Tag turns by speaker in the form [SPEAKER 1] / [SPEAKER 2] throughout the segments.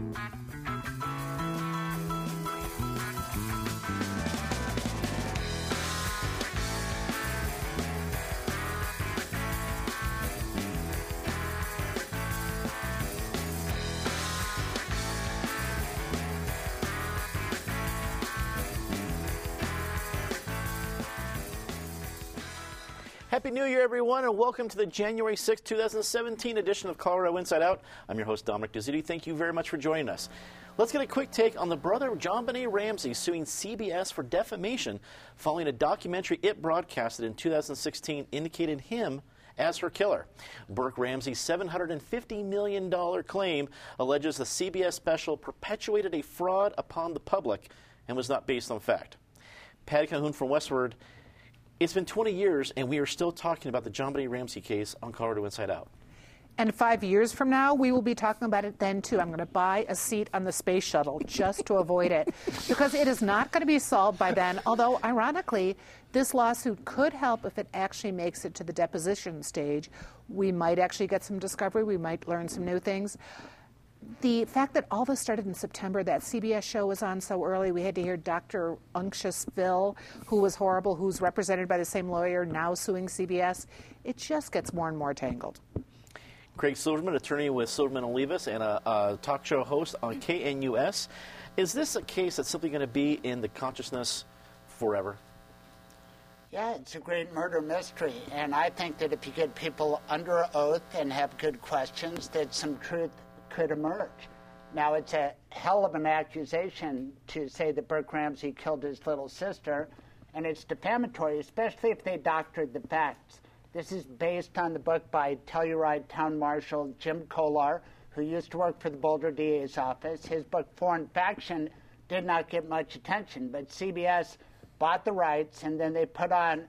[SPEAKER 1] Thank you. Happy New Year, everyone, and welcome to the January 6, 2017 edition of Colorado Inside Out. I'm your host, Dominic Dezzutti. Thank you very much for joining us. Let's get a quick take on the brother of JonBenét Ramsey suing CBS for defamation following a documentary it broadcasted in 2016 indicated him as her killer. Burke Ramsey's $750 million claim alleges the CBS special perpetuated a fraud upon the public and was not based on fact. Patty Calhoun from Westword it's been 20 years, and we are still talking about the John JonBenét Ramsey case on Colorado Inside Out.
[SPEAKER 2] And five years from now, we will be talking about it then too. I'm going to buy a seat on the space shuttle just to avoid it because it is not going to be solved by then. Although, ironically, this lawsuit could help if it actually makes it to the deposition stage. We might actually get some discovery, we might learn some new things the fact that all this started in September, that CBS show was on so early, we had to hear Dr. Unctuous Phil, who was horrible, who's represented by the same lawyer, now suing CBS. It just gets more and more tangled.
[SPEAKER 1] Craig Silverman, attorney with Silverman and Olivas, and a, a talk show host on KNUS. Is this a case that's simply going to be in the consciousness forever?
[SPEAKER 3] Yeah, it's a great murder mystery, and I think that if you get people under oath and have good questions, that some truth could emerge. Now, it's a hell of an accusation to say that Burke Ramsey killed his little sister, and it's defamatory, especially if they doctored the facts. This is based on the book by Telluride Town Marshal Jim Kolar, who used to work for the Boulder DA's office. His book, Foreign Faction, did not get much attention, but CBS bought the rights, and then they put on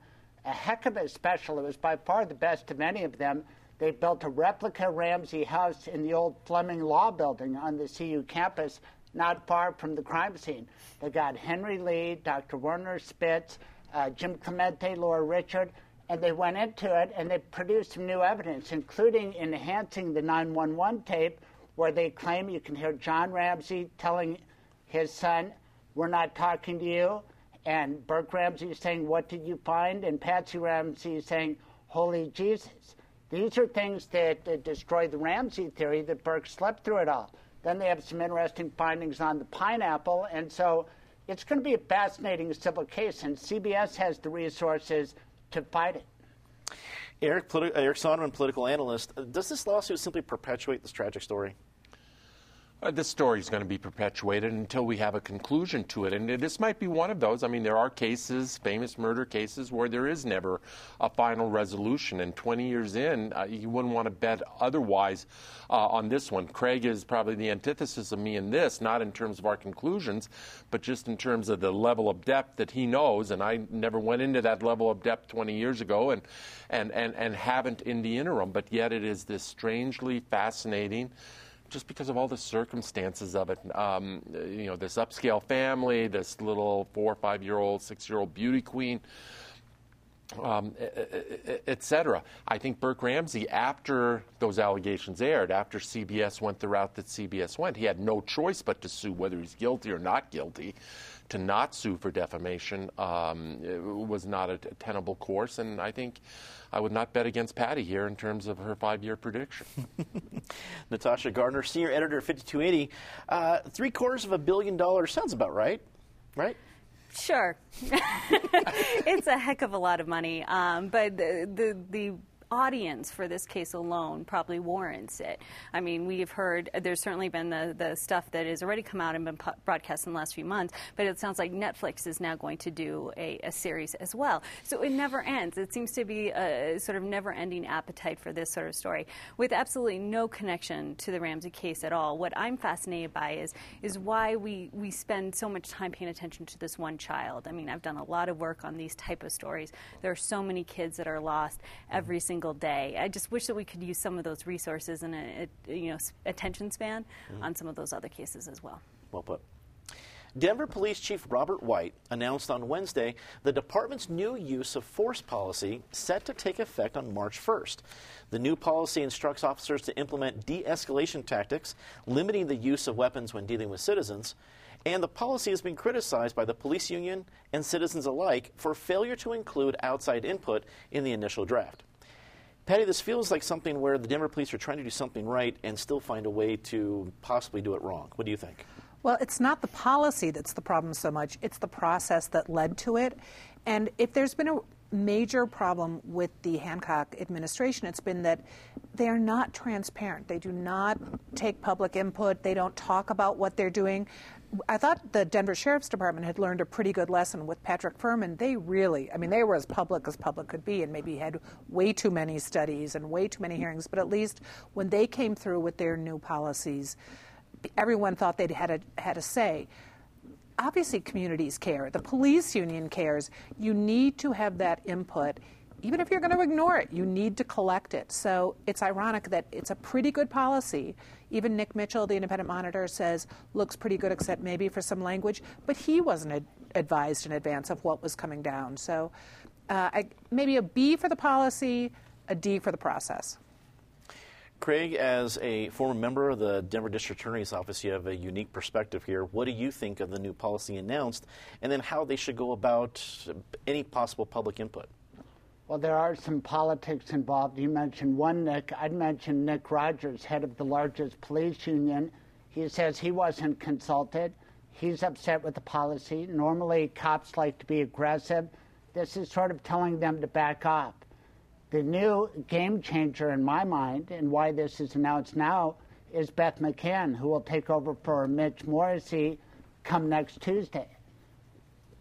[SPEAKER 3] a heck of a special. It was by far the best of any of them they built a replica Ramsey house in the old Fleming Law Building on the CU campus, not far from the crime scene. They got Henry Lee, Dr. Werner Spitz, uh, Jim Clemente, Laura Richard, and they went into it and they produced some new evidence, including enhancing the 911 tape where they claim you can hear John Ramsey telling his son, We're not talking to you. And Burke Ramsey is saying, What did you find? And Patsy Ramsey is saying, Holy Jesus. These are things that, destroy the Ramsey theory that Burke slept through it all. Then they have some interesting findings on the pineapple, and so it's going to be a fascinating civil case, and CBS has the resources to fight it.
[SPEAKER 1] Eric, Eric Sondermann, political analyst, does this lawsuit simply perpetuate this tragic story?
[SPEAKER 4] Uh, this story is going to be perpetuated until we have a conclusion to it. And this might be one of those. I mean, there are cases, famous murder cases, where there is never a final resolution. And 20 years in, uh, you wouldn't want to bet otherwise uh, on this one. Craig is probably the antithesis of me in this, not in terms of our conclusions, but just in terms of the level of depth that he knows. And I never went into that level of depth 20 years ago and, and, and, and haven't in the interim. But yet it is this strangely fascinating just because of all the circumstances of it. Um, you know, this upscale family, this little four or five year old, six year old beauty queen. Um, etc. I think Burke Ramsey, after those allegations aired, after CBS went the route that CBS went, he had no choice but to sue, whether he's guilty or not guilty. To not sue for defamation um, was not a tenable course, and I think I would not bet against Patty here in terms of her five year prediction.
[SPEAKER 1] Natasha Gardner, senior editor of 5280. Uh, three quarters of a billion dollars sounds about right, right?
[SPEAKER 5] Sure. it's a heck of a lot of money. Um, but the, the, the audience for this case alone probably warrants it. I mean, we've heard there's certainly been the, the stuff that has already come out and been broadcast in the last few months, but it sounds like Netflix is now going to do a, a series as well. So it never ends. It seems to be a sort of never ending appetite for this sort of story with absolutely no connection to the Ramsey case at all. What I'm fascinated by is, is why we, we spend so much time paying attention to this one child. I mean, I've done a lot of work on these type of stories. There are so many kids that are lost every single single day. I just wish that we could use some of those resources and a, a you know attention span mm-hmm. on some of those other cases as well.
[SPEAKER 1] Well put. Denver Police Chief Robert White announced on Wednesday the department's new use of force policy set to take effect on March 1st. The new policy instructs officers to implement de escalation tactics, limiting the use of weapons when dealing with citizens. And the policy has been criticized by the police union and citizens alike for failure to include outside input in the initial draft. Patty, this feels like something where the Denver police are trying to do something right and still find a way to possibly do it wrong. What do you think?
[SPEAKER 2] Well, it's not the policy that's the problem so much, it's the process that led to it. And if there's been a major problem with the Hancock administration, it's been that they are not transparent. They do not take public input, they don't talk about what they're doing. I thought the Denver Sheriff's Department had learned a pretty good lesson with Patrick Firman. They really, I mean, they were as public as public could be and maybe had way too many studies and way too many hearings, but at least when they came through with their new policies, everyone thought they'd had a, had a say. Obviously, communities care. The police union cares. You need to have that input. Even if you're going to ignore it, you need to collect it. So it's ironic that it's a pretty good policy. Even Nick Mitchell, the independent monitor, says looks pretty good, except maybe for some language. But he wasn't ad- advised in advance of what was coming down. So uh, I, maybe a B for the policy, a D for the process.
[SPEAKER 1] Craig, as a former member of the Denver District Attorney's Office, you have a unique perspective here. What do you think of the new policy announced, and then how they should go about any possible public input?
[SPEAKER 3] Well, there are some politics involved. You mentioned one, Nick. I'd mention Nick Rogers, head of the largest police union. He says he wasn't consulted. He's upset with the policy. Normally, cops like to be aggressive. This is sort of telling them to back off. The new game changer in my mind, and why this is announced now, is Beth McCann, who will take over for Mitch Morrissey come next Tuesday.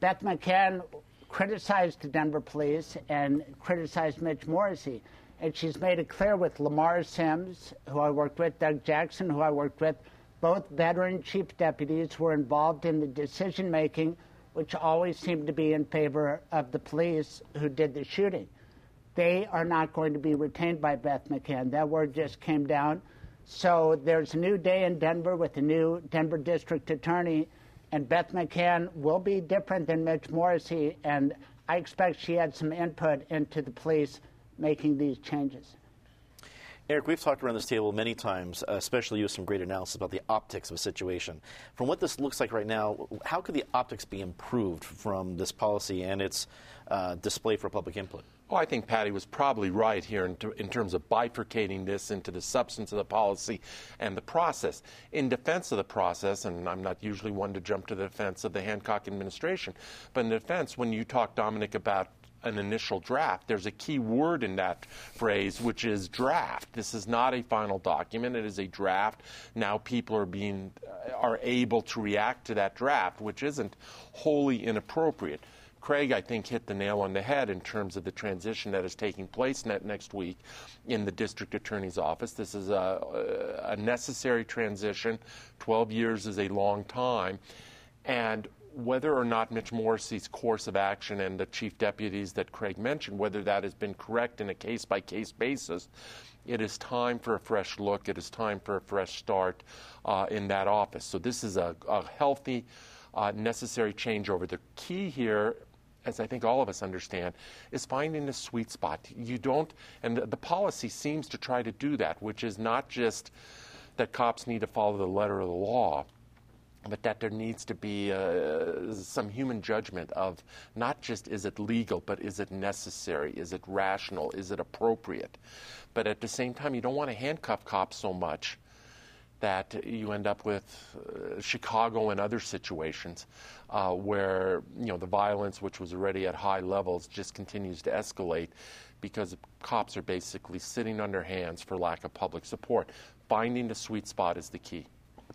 [SPEAKER 3] Beth McCann criticized the Denver police and criticized Mitch Morrissey. And she's made it clear with Lamar Sims, who I worked with, Doug Jackson, who I worked with, both veteran chief deputies were involved in the decision making, which always seemed to be in favor of the police who did the shooting they are not going to be retained by Beth McCann. That word just came down. So there's a new day in Denver with a new Denver district attorney, and Beth McCann will be different than Mitch Morrissey, and I expect she had some input into the police making these changes.
[SPEAKER 1] Eric, we've talked around this table many times, especially you with some great analysis about the optics of a situation. From what this looks like right now, how could the optics be improved from this policy and its uh, display for public input?
[SPEAKER 4] I think Patty was probably right here in, ter- in, terms of bifurcating this into the substance of the policy and the process. In defense of the process, and I'm not usually one to jump to the defense of the Hancock administration, but in defense, when you talk, Dominic, about an initial draft, there's a key word in that phrase, which is draft. This is not a final document; it is a draft. Now people are being uh, are able to react to that draft, which isn't wholly inappropriate. Craig, I think, hit the nail on the head in terms of the transition that is taking place next week in the district attorney's office. This is a, a necessary transition. 12 years is a long time. And whether or not Mitch Morrissey's course of action and the chief deputies that Craig mentioned, whether that has been correct in a case by case basis, it is time for a fresh look. It is time for a fresh start uh, in that office. So, this is a, a healthy, uh, necessary changeover. The key here as I think all of us understand, is finding a sweet spot. You don't, and the, the, policy seems to try to do that, which is not just that cops need to follow the letter of the law, but that there needs to be uh, some human judgment of not just is it legal, but is it necessary? Is it rational? Is it appropriate? But at the same time, you don't want to handcuff cops so much that you end up with uh, Chicago and other situations uh, where you know the violence, which was already at high levels, just continues to escalate because cops are basically sitting on their hands for lack of public support. Finding the sweet spot is the key.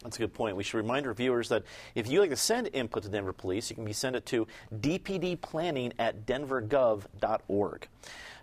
[SPEAKER 1] That's a good point. We should remind our viewers that if you like to send input to Denver Police, you can be sent it to dpdplanning at denvergov.org.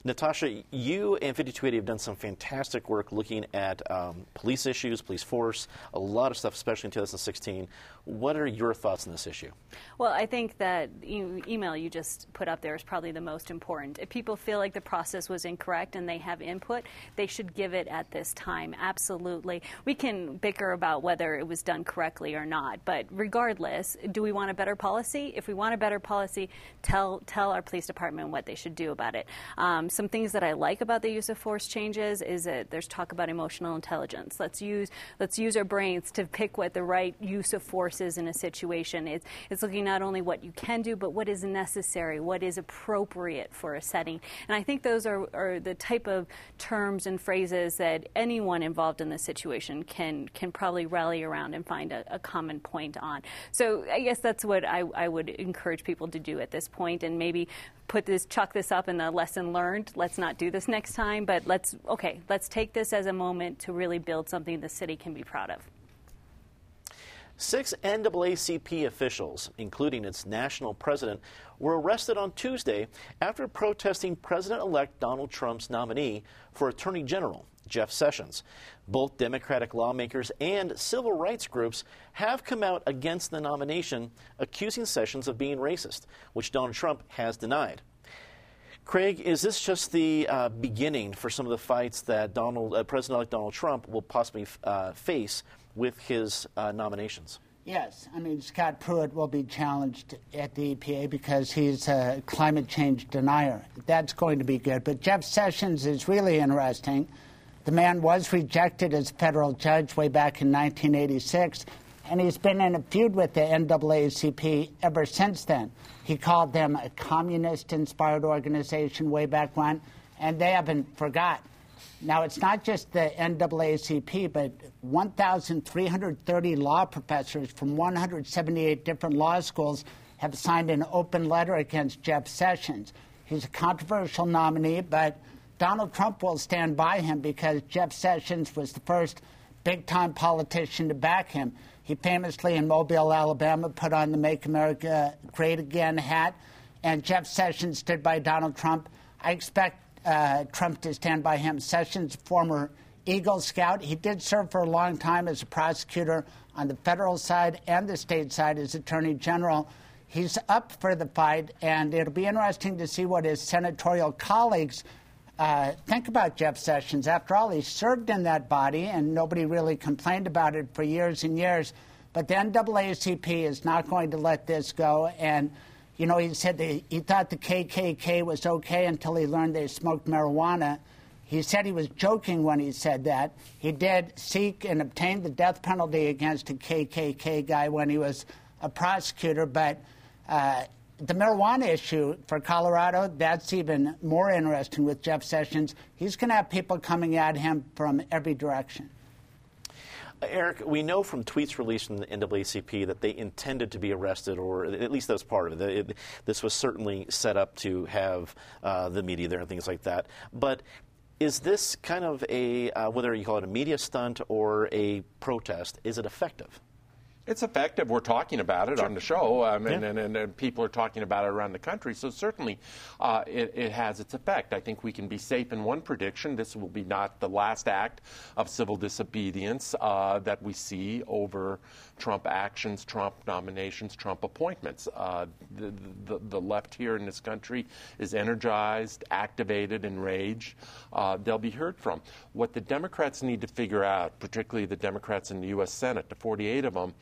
[SPEAKER 1] Natasha, you and 5280 have done some fantastic work looking at um, police issues, police force, a lot of stuff, especially in 2016. What are your thoughts on this issue?
[SPEAKER 5] Well, I think that e- email you just put up there is probably the most important. If people feel like the process was incorrect and they have input, they should give it at this time. Absolutely. We can bicker about whether it was done correctly or not. But regardless, do we want a better policy? If we want a better policy, tell tell our police department what they should do about it. Um, some things that I like about the use of force changes is that there's talk about emotional intelligence. Let's use let's use our brains to pick what the right use of force is in a situation. It's, it's looking not only what you can do, but what is necessary, what is appropriate for a setting. And I think those are, are the type of terms and phrases that anyone involved in this situation can can probably rally around and find a, a common point on. So I guess that's what I, I would encourage people to do at this point, and maybe put this chuck this up in the lesson learned. Let's not do this next time, but let's okay, let's take this as a moment to really build something the city can be proud of.
[SPEAKER 1] Six NAACP officials, including its national president, were arrested on Tuesday after protesting President elect Donald Trump's nominee for Attorney General, Jeff Sessions. Both Democratic lawmakers and civil rights groups have come out against the nomination, accusing Sessions of being racist, which Donald Trump has denied. Craig, is this just the uh, beginning for some of the fights that Donald, uh, President-elect Donald Trump will possibly uh, face with his uh, nominations?
[SPEAKER 3] Yes, I mean Scott Pruitt will be challenged at the EPA because he's a climate change denier. That's going to be good. But Jeff Sessions is really interesting. The man was rejected as federal judge way back in 1986, and he's been in a feud with the NAACP ever since then. He called them a communist inspired organization way back when, and they haven't forgotten. Now, it's not just the NAACP, but 1,330 law professors from 178 different law schools have signed an open letter against Jeff Sessions. He's a controversial nominee, but Donald Trump will stand by him because Jeff Sessions was the first big time politician to back him. He famously in Mobile, Alabama, put on the Make America Great Again hat, and Jeff Sessions stood by Donald Trump. I expect uh, Trump to stand by him. Sessions, former Eagle Scout, he did serve for a long time as a prosecutor on the federal side and the state side as Attorney General. He's up for the fight, and it'll be interesting to see what his senatorial colleagues uh, think about Jeff Sessions. After all, he served in that body, and nobody really complained about it for years and years. But the NAACP is not going to let this go, and you know, he said he thought the KKK was okay until he learned they smoked marijuana. He said he was joking when he said that. He did seek and obtain the death penalty against a KKK guy when he was a prosecutor, but uh, the marijuana issue for Colorado, that's even more interesting with Jeff Sessions. He's going to have people coming at him from every direction.
[SPEAKER 1] Eric, we know from tweets released from the NAACP that they intended to be arrested, or at least that was part of it. it this was certainly set up to have uh, the media there and things like that. But is this kind of a, uh, whether you call it a media stunt or a protest, is it effective?
[SPEAKER 4] It's effective. We're talking about it sure. on the show, um, yeah. and, and, and, and, people are talking about it around the country. So certainly, uh, it, it, has its effect. I think we can be safe in one prediction: this will be not the last act of civil disobedience uh, that we see over Trump actions, Trump nominations, Trump appointments. Uh, the, the, the, left here in this country is energized, activated, enraged. Uh, they'll be heard from. What the Democrats need to figure out, particularly the Democrats in the U.S. Senate, the 48 of them,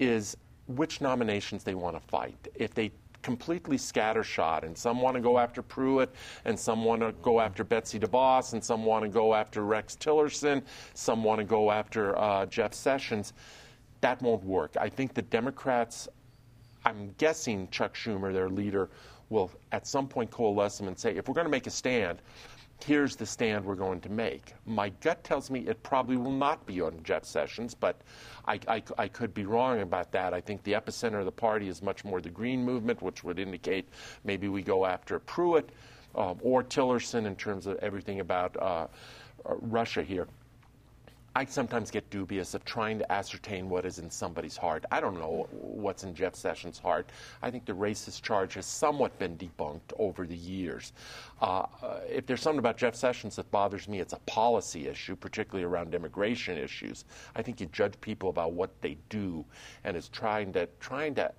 [SPEAKER 4] is which nominations they want to fight. If they completely scattershot, and some want to go after Pruitt, and some want to go after Betsy DeVos, and some want to go after Rex Tillerson, some want to go after uh, Jeff Sessions. That won't work. I think the Democrats, I'm guessing Chuck Schumer, their leader, will at some point coalesce them and say, if we're going to make a stand, here's the stand we're going to make. My gut tells me it probably will not be on Jeff Sessions, but I, I, I, could be wrong about that. I think the epicenter of the party is much more the Green movement, which would indicate maybe we go after Pruitt um, or Tillerson in terms of everything about uh, uh, Russia here. I sometimes get dubious of trying to ascertain what is in somebody's heart. I don't know what's in Jeff Sessions' heart. I think the racist charge has somewhat been debunked over the years. Uh, if there's something about Jeff Sessions that bothers me, it's a policy issue, particularly around immigration issues. I think you judge people about what they do, and is trying to trying to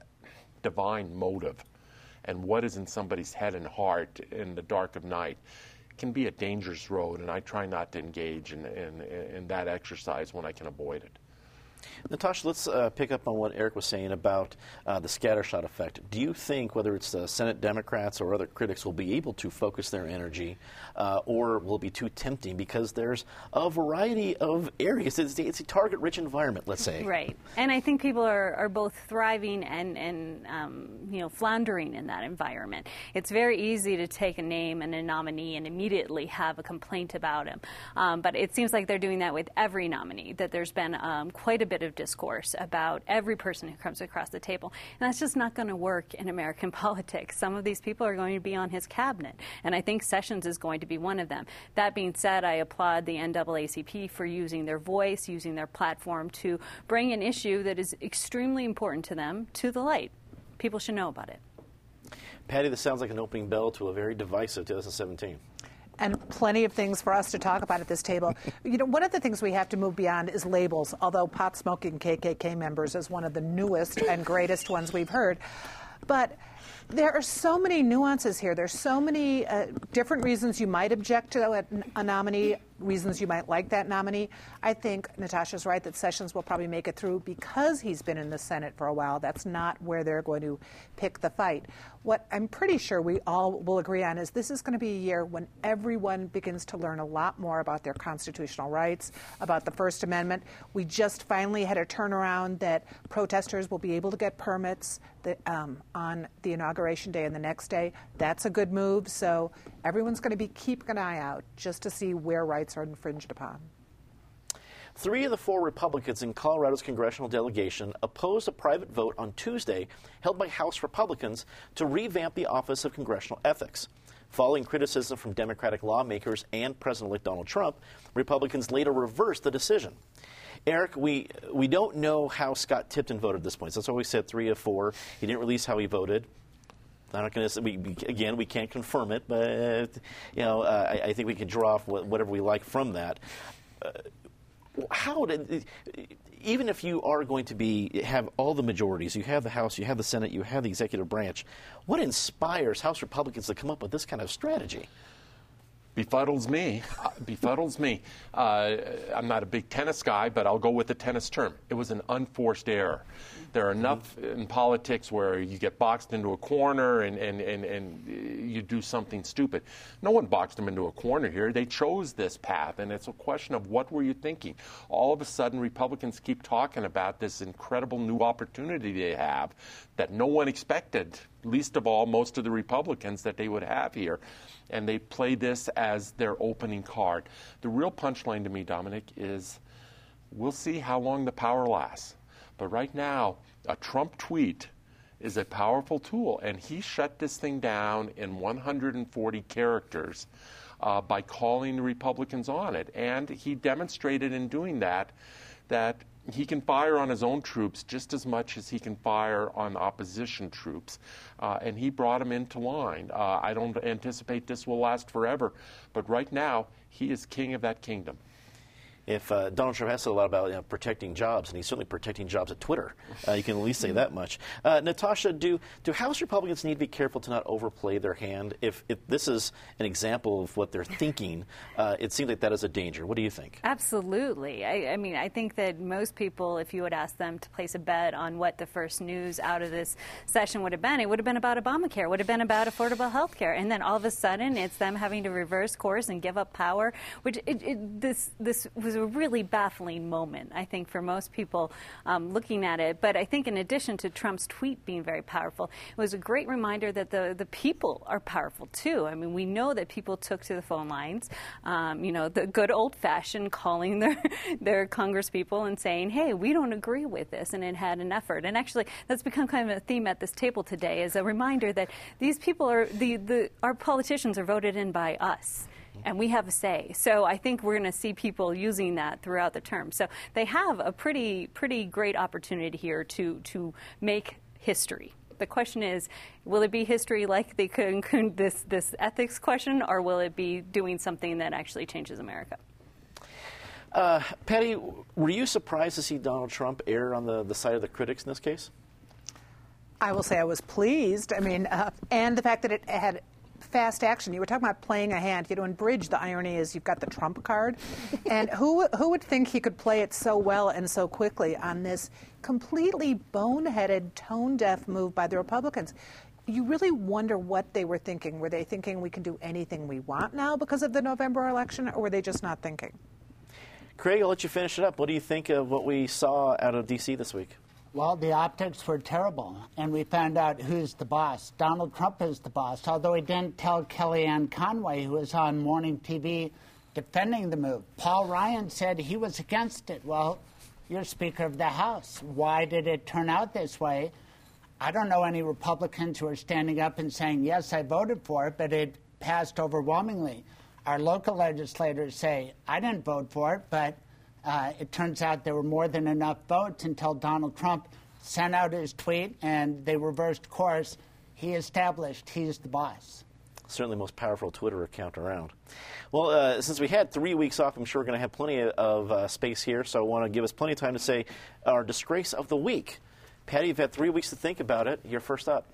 [SPEAKER 4] divine motive and what is in somebody's head and heart in the dark of night can be a dangerous road, and I try not to engage in, in, in that exercise when I can avoid it.
[SPEAKER 1] Natasha, let's uh, pick up on what Eric was saying about uh, the scattershot effect. Do you think whether it's the Senate Democrats or other critics will be able to focus their energy, uh, or will it be too tempting because there's a variety of areas? It's, it's a target-rich environment, let's say.
[SPEAKER 5] Right, and I think people are, are both thriving and and um, you know floundering in that environment. It's very easy to take a name and a nominee and immediately have a complaint about him, um, but it seems like they're doing that with every nominee. That there's been um, quite a bit of discourse about every person who comes across the table. And that's just not going to work in American politics. Some of these people are going to be on his cabinet, and I think Sessions is going to be one of them. That being said, I applaud the NAACP for using their voice, using their platform to bring an issue that is extremely important to them to the light. People should know about it.
[SPEAKER 1] Patty, this sounds like an opening bell to a very divisive 2017
[SPEAKER 2] and plenty of things for us to talk about at this table. you know, one of the things we have to move beyond is labels, although pot smoking KKK members is one of the newest and greatest ones we've heard. But there are so many nuances here. There's so many uh, different reasons you might object to a, a, nominee, reasons you might like that nominee. I think Natasha's right that Sessions will probably make it through because he's been in the Senate for a while. That's not where they're going to pick the fight. What I'm pretty sure we all will agree on is this is going to be a year when everyone begins to learn a lot more about their constitutional rights, about the First Amendment. We just finally had a turnaround that protesters will be able to get permits that, um, on the inauguration day and the next day. That's a good move. So everyone's going to be keeping an eye out just to see where rights are infringed upon.
[SPEAKER 1] Three of the four Republicans in Colorado's congressional delegation opposed a private vote on Tuesday held by House Republicans to revamp the Office of Congressional Ethics. Following criticism from Democratic lawmakers and President elect Donald Trump, Republicans later reversed the decision. Eric, we, we don't know how Scott Tipton voted at this point. That's why we said three of four. He didn't release how he voted. I'm not going to. We, again, we can't confirm it, but you know, uh, I, I, think we can draw off whatever we like from that. Uh, how did even if you are going to be have all the majorities, you have the House, you have the Senate, you have the executive branch, what inspires House Republicans to come up with this kind of strategy?
[SPEAKER 4] Befuddles me. Uh, befuddles me. Uh, I'm not a big tennis guy, but I'll go with the tennis term. It was an unforced error. There are enough in politics where you get boxed into a corner and, and, and, and you do something stupid. No one boxed them into a corner here. They chose this path, and it's a question of what were you thinking? All of a sudden, Republicans keep talking about this incredible new opportunity they have that no one expected, least of all, most of the Republicans that they would have here. And they play this as their opening card. The real punchline to me, Dominic, is we'll see how long the power lasts. But right now, a Trump tweet is a powerful tool, and he shut this thing down in 140 characters uh, by calling the Republicans on it. And he demonstrated in doing that that he can fire on his own troops just as much as he can fire on opposition troops. Uh, and he brought them into line. Uh, I don't anticipate this will last forever, but right now, he is king of that kingdom
[SPEAKER 1] if uh, Donald Trump has said a lot about you know, protecting jobs, and he's certainly protecting jobs at Twitter. Uh, you can at least say that much. Uh, Natasha, do do House Republicans need to be careful to not overplay their hand? If, if this is an example of what they're thinking, uh, it seems like that is a danger. What do you think?
[SPEAKER 5] Absolutely. I, I, mean, I think that most people, if you would ask them to place a bet on what the first news out of this session would have been, it would have been about Obamacare, would have been about affordable health care, and then all of a sudden, it's them having to reverse course and give up power, which it, it, this this was a really baffling moment, I think, for most people um, looking at it. But I think, in addition to Trump's tweet being very powerful, it was a great reminder that the, the people are powerful too. I mean, we know that people took to the phone lines, um, you know, the good old fashioned calling their, their congresspeople and saying, hey, we don't agree with this, and it had an effort. And actually, that's become kind of a theme at this table today is a reminder that these people are, the, the, our politicians are voted in by us and we have a say. So I think we're going to see people using that throughout the term. So they have a pretty pretty great opportunity here to to make history. The question is, will it be history like they could this this ethics question, or will it be doing something that actually changes America?
[SPEAKER 1] Uh, Patty, were you surprised to see Donald Trump err on the, the side of the critics in this case?
[SPEAKER 2] I will say I was pleased. I mean, uh, and the fact that it had fast action. You were talking about playing a hand. You know, in bridge, the irony is you've got the trump card, and who who would think he could play it so well and so quickly on this completely boneheaded, tone-deaf move by the Republicans? You really wonder what they were thinking. Were they thinking we can do anything we want now because of the November election, or were they just not thinking?
[SPEAKER 1] Craig, I'll let you finish it up. What do you think of what we saw out of D.C. this week?
[SPEAKER 3] Well, the optics were terrible, and we found out who's the boss. Donald Trump is the boss, although he didn't tell Kellyanne Conway, who was on morning TV defending the move. Paul Ryan said he was against it. Well, you're Speaker of the House. Why did it turn out this way? I don't know any Republicans who are standing up and saying, yes, I voted for it, but it passed overwhelmingly. Our local legislators say, I didn't vote for it, but uh, it turns out there were more than enough votes until Donald Trump sent out his tweet and they reversed course. He established he's the boss.
[SPEAKER 1] Certainly, the most powerful Twitter account around. Well, uh, since we had three weeks off, I'm sure we're going to have plenty of uh, space here, so I want to give us plenty of time to say our disgrace of the week. Patty, you've had three weeks to think about it. You're first up.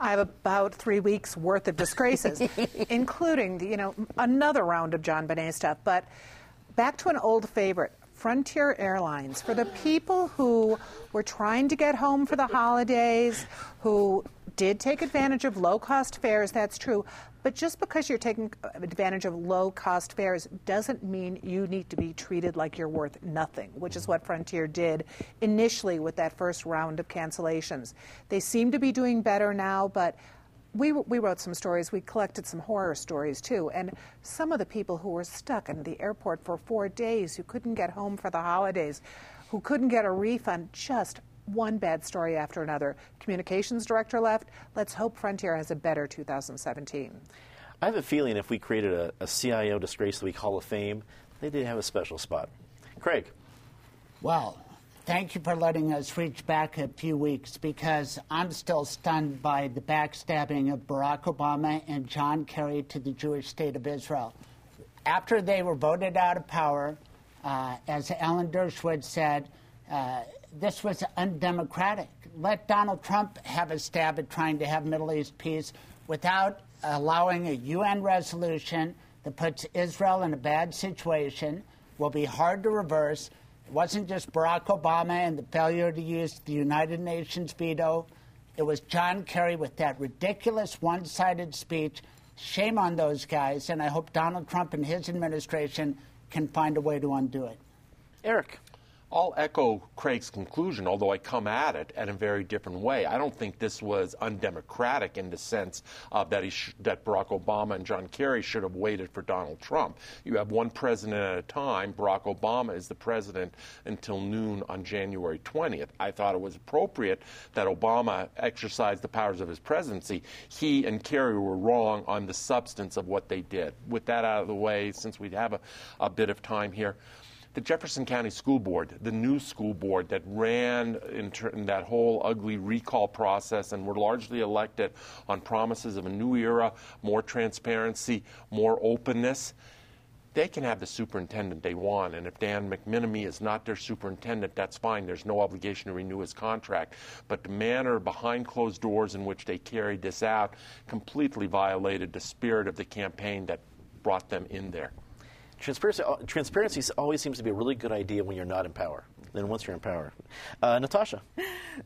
[SPEAKER 2] I have about three weeks worth of disgraces, including you know another round of JonBenét stuff. But back to an old favorite. Frontier Airlines, for the people who were trying to get home for the holidays, who did take advantage of low cost fares, that's true. But just because you're taking advantage of low cost fares doesn't mean you need to be treated like you're worth nothing, which is what Frontier did initially with that first round of cancellations. They seem to be doing better now, but we, we wrote some stories. We collected some horror stories too. And some of the people who were stuck in the airport for four days, who couldn't get home for the holidays, who couldn't get a refund, just one bad story after another. Communications director left. Let's hope Frontier has a better 2017.
[SPEAKER 1] I have a feeling if we created a, a CIO Disgrace of the Week Hall of Fame, they did have a special spot. Craig.
[SPEAKER 3] Well, Thank you for letting us reach back a few weeks because I'm still stunned by the backstabbing of Barack Obama and John Kerry to the Jewish state of Israel. After they were voted out of power, uh, as Alan Dershowitz said, uh, this was undemocratic. Let Donald Trump have a stab at trying to have Middle East peace without allowing a UN resolution that puts Israel in a bad situation, will be hard to reverse it wasn't just Barack Obama and the failure to use the United Nations veto. It was John Kerry with that ridiculous one sided speech. Shame on those guys, and I hope Donald Trump and his administration can find a way to undo it.
[SPEAKER 1] Eric.
[SPEAKER 4] I'll echo Craig's conclusion, although I come at it in a very different way. I don't think this was undemocratic in the sense uh, that, sh- that Barack Obama and John Kerry should have waited for Donald Trump. You have one president at a time. Barack Obama is the president until noon on January 20th. I thought it was appropriate that Obama exercised the powers of his presidency. He and Kerry were wrong on the substance of what they did. With that out of the way, since we have a, a bit of time here, the Jefferson County School Board, the new school board that ran in, ter- in, that whole ugly recall process and were largely elected on promises of a new era, more transparency, more openness. They can have the superintendent they want, and if Dan McMinimee is not their superintendent, that's fine. There's no obligation to renew his contract. But the manner behind closed doors in which they carried this out completely violated the spirit of the campaign that brought them in there.
[SPEAKER 1] Transparency, uh, transparency always seems to be a really good idea when you're not in power. Then once you're in power, uh, Natasha.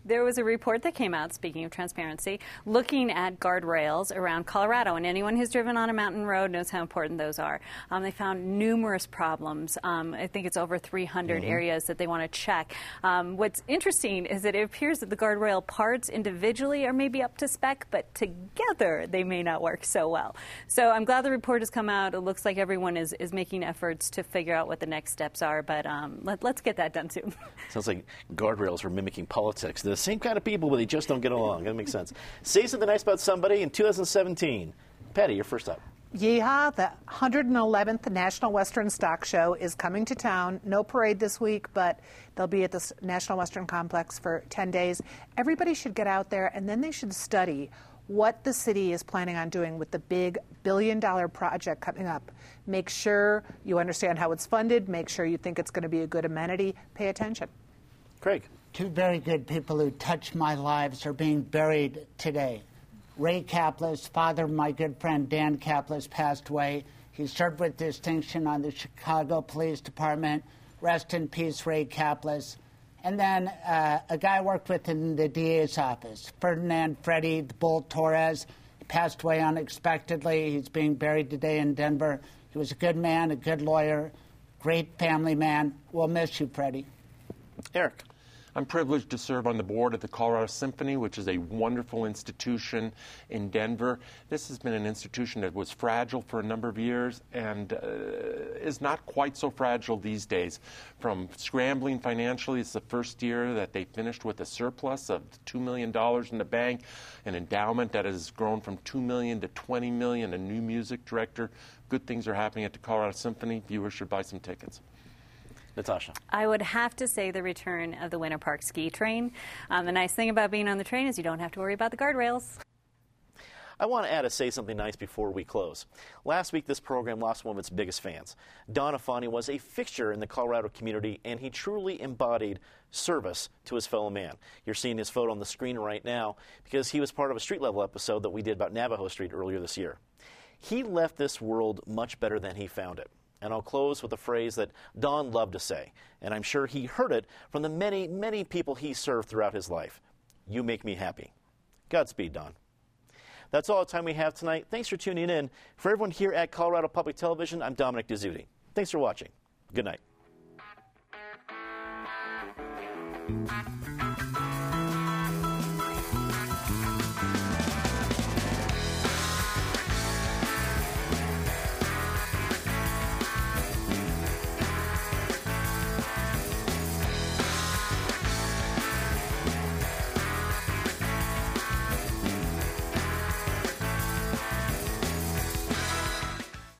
[SPEAKER 5] There was a report that came out, speaking of transparency, looking at guardrails around Colorado. And anyone who's driven on a mountain road knows how important those are. Um, they found numerous problems. Um, I think it's over 300 mm-hmm. areas that they want to check. Um, what's interesting is that it appears that the guardrail parts individually are maybe up to spec, but together they may not work so well. So I'm glad the report has come out. It looks like everyone is, is making efforts to figure out what the next steps are, but um, let, us get that done soon.
[SPEAKER 1] Sounds like guardrails are mimicking politics. They're the same kind of people, but they just don't get along. That makes sense. Say something nice about somebody in 2017. Patty, you're first up.
[SPEAKER 2] Yeehaw, the 111th National Western Stock Show is coming to town. No parade this week, but they'll be at the National Western Complex for 10 days. Everybody should get out there and then they should study what the city is planning on doing with the big billion dollar project coming up. Make sure you understand how it's funded, make sure you think it's going to be a good amenity, pay attention.
[SPEAKER 1] Craig.
[SPEAKER 3] Two very good people who touched my lives are being buried today. Ray Caplis, father of my good friend Dan Caplis, passed away. He served with distinction on the Chicago Police Department. Rest in peace, Ray Caplis. And then uh, a guy I worked with in the DA's office, Ferdinand Freddy the Bull Torres, passed away unexpectedly. He's being buried today in Denver. He was a good man, a good lawyer, great family man. We'll miss you, Freddie.
[SPEAKER 1] Eric.
[SPEAKER 4] I'm privileged to serve on the board of the Colorado Symphony, which is a wonderful institution in Denver. This has been an institution that was fragile for a number of years and uh, is not quite so fragile these days. From scrambling financially, it's the first year that they finished with a surplus of $2 million in the bank, an endowment that has grown from 2 million to 20 million, a new music director. Good things are happening at the Colorado Symphony. Viewers should buy some tickets.
[SPEAKER 1] Natasha.
[SPEAKER 5] I would have to say the return of the Winter Park ski train. Um, the nice thing about being on the train is you don't have to worry about the guardrails.
[SPEAKER 1] I want to add to say something nice before we close. Last week, this program lost one of its biggest fans. Don Afani was a fixture in the Colorado community, and he truly embodied service to his fellow man. You're seeing his photo on the screen right now because he was part of a street level episode that we did about Navajo Street earlier this year. He left this world much better than he found it. And I'll close with a phrase that Don loved to say, and I'm sure he heard it from the many, many people he served throughout his life. You make me happy. Godspeed, Don. That's all the time we have tonight. Thanks for tuning in. For everyone here at Colorado Public Television, I'm Dominic Dezzutti. Thanks for watching. Good night.